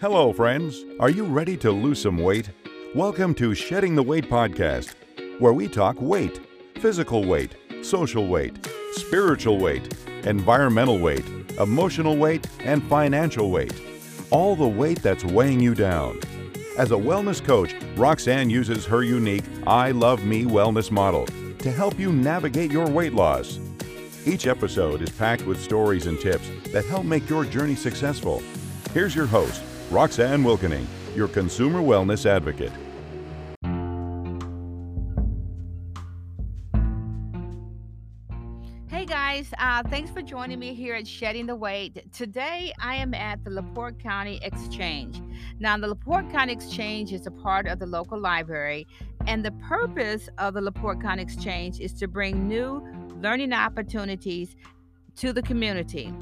Hello, friends. Are you ready to lose some weight? Welcome to Shedding the Weight podcast, where we talk weight, physical weight, social weight, spiritual weight, environmental weight, emotional weight, and financial weight. All the weight that's weighing you down. As a wellness coach, Roxanne uses her unique I Love Me wellness model to help you navigate your weight loss. Each episode is packed with stories and tips that help make your journey successful. Here's your host, Roxanne Wilkening, your consumer wellness advocate. Hey guys, uh, thanks for joining me here at Shedding the Weight. Today I am at the LaPorte County Exchange. Now, the LaPorte County Exchange is a part of the local library, and the purpose of the LaPorte County Exchange is to bring new learning opportunities to the community.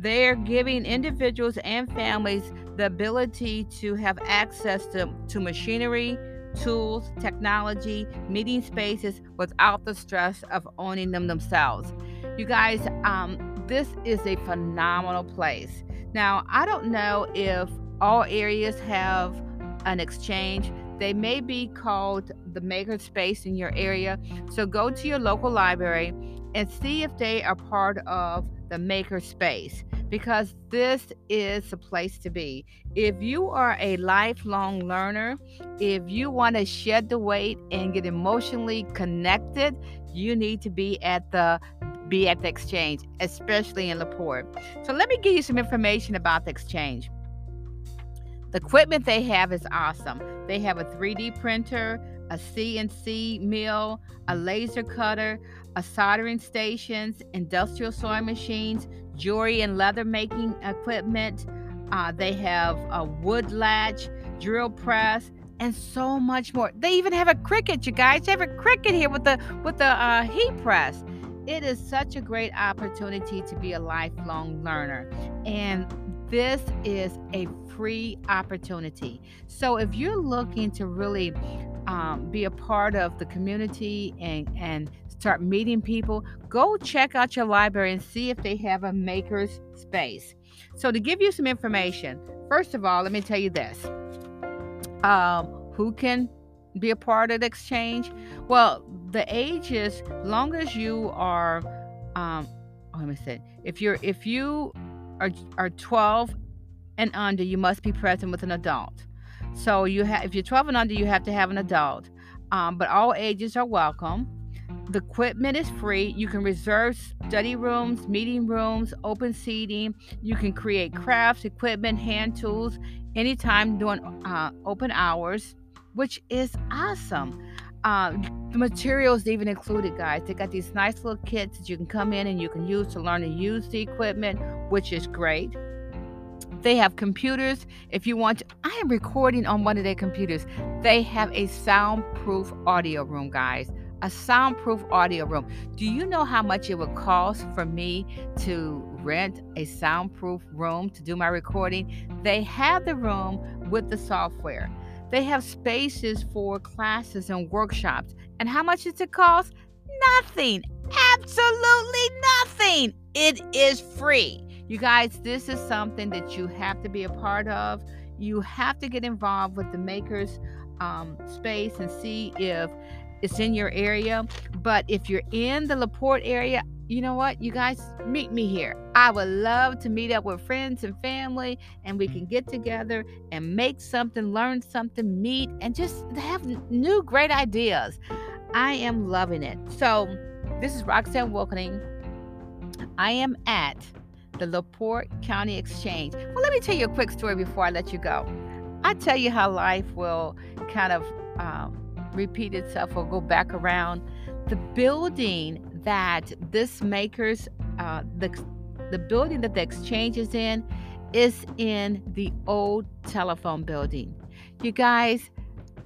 They're giving individuals and families the ability to have access to, to machinery, tools, technology, meeting spaces without the stress of owning them themselves. You guys, um, this is a phenomenal place. Now, I don't know if all areas have an exchange. They may be called the maker space in your area. So go to your local library and see if they are part of the maker space because this is the place to be. If you are a lifelong learner, if you want to shed the weight and get emotionally connected, you need to be at the be at the exchange, especially in Laporte. So let me give you some information about the exchange. The equipment they have is awesome. They have a 3D printer, a CNC mill, a laser cutter, a soldering stations, industrial sewing machines, jewelry and leather making equipment. Uh, they have a wood latch, drill press, and so much more. They even have a Cricut, you guys. They have a Cricut here with the with the uh, heat press. It is such a great opportunity to be a lifelong learner, and this is a free opportunity. So if you're looking to really um, be a part of the community and and start meeting people, go check out your library and see if they have a maker's space. So, to give you some information, first of all, let me tell you this um, who can be a part of the exchange? Well, the age is long as you are, um, oh, let me say, if you're if you are are 12 and under, you must be present with an adult. So you have if you're 12 and under, you have to have an adult. Um, but all ages are welcome. The equipment is free. You can reserve study rooms, meeting rooms, open seating. You can create crafts, equipment, hand tools anytime during uh, open hours, which is awesome. Uh, the materials even included, guys. They got these nice little kits that you can come in and you can use to learn to use the equipment, which is great. They have computers. If you want, to, I am recording on one of their computers. They have a soundproof audio room, guys a soundproof audio room. Do you know how much it would cost for me to rent a soundproof room to do my recording? They have the room with the software. They have spaces for classes and workshops. And how much does it cost? Nothing. Absolutely nothing. It is free. You guys, this is something that you have to be a part of. You have to get involved with the makers um, space and see if it's in your area. But if you're in the LaPorte area, you know what? You guys meet me here. I would love to meet up with friends and family and we can get together and make something, learn something, meet, and just have new great ideas. I am loving it. So, this is Roxanne Wilkening. I am at the LaPorte County Exchange. Well, let me tell you a quick story before I let you go. I tell you how life will kind of um, repeat itself or go back around. The building that this maker's, uh, the, the building that the exchange is in, is in the old telephone building. You guys,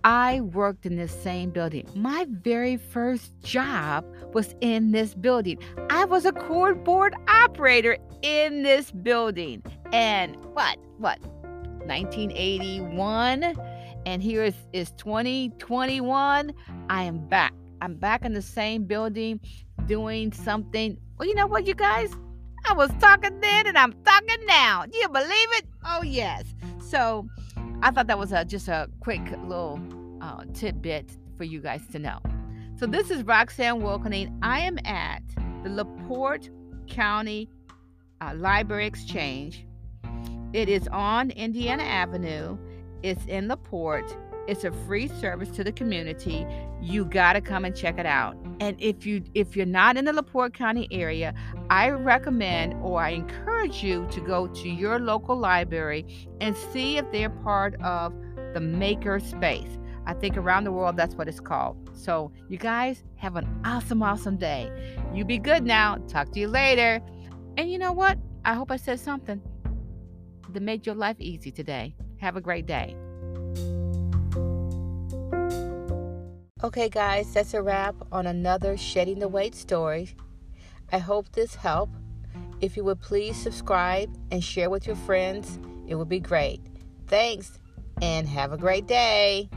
I worked in this same building. My very first job was in this building. I was a board operator in this building. And what? What? 1981? and here is, is 2021. I am back. I'm back in the same building doing something. Well, you know what, you guys? I was talking then and I'm talking now. Do you believe it? Oh, yes. So I thought that was a, just a quick little uh, tidbit for you guys to know. So this is Roxanne Wilkening. I am at the LaPorte County uh, Library Exchange. It is on Indiana Avenue. It's in LaPorte. It's a free service to the community. You got to come and check it out. And if you if you're not in the LaPorte County area, I recommend or I encourage you to go to your local library and see if they're part of the maker space. I think around the world that's what it's called. So, you guys have an awesome awesome day. You be good now. Talk to you later. And you know what? I hope I said something that made your life easy today. Have a great day. Okay, guys, that's a wrap on another Shedding the Weight story. I hope this helped. If you would please subscribe and share with your friends, it would be great. Thanks and have a great day.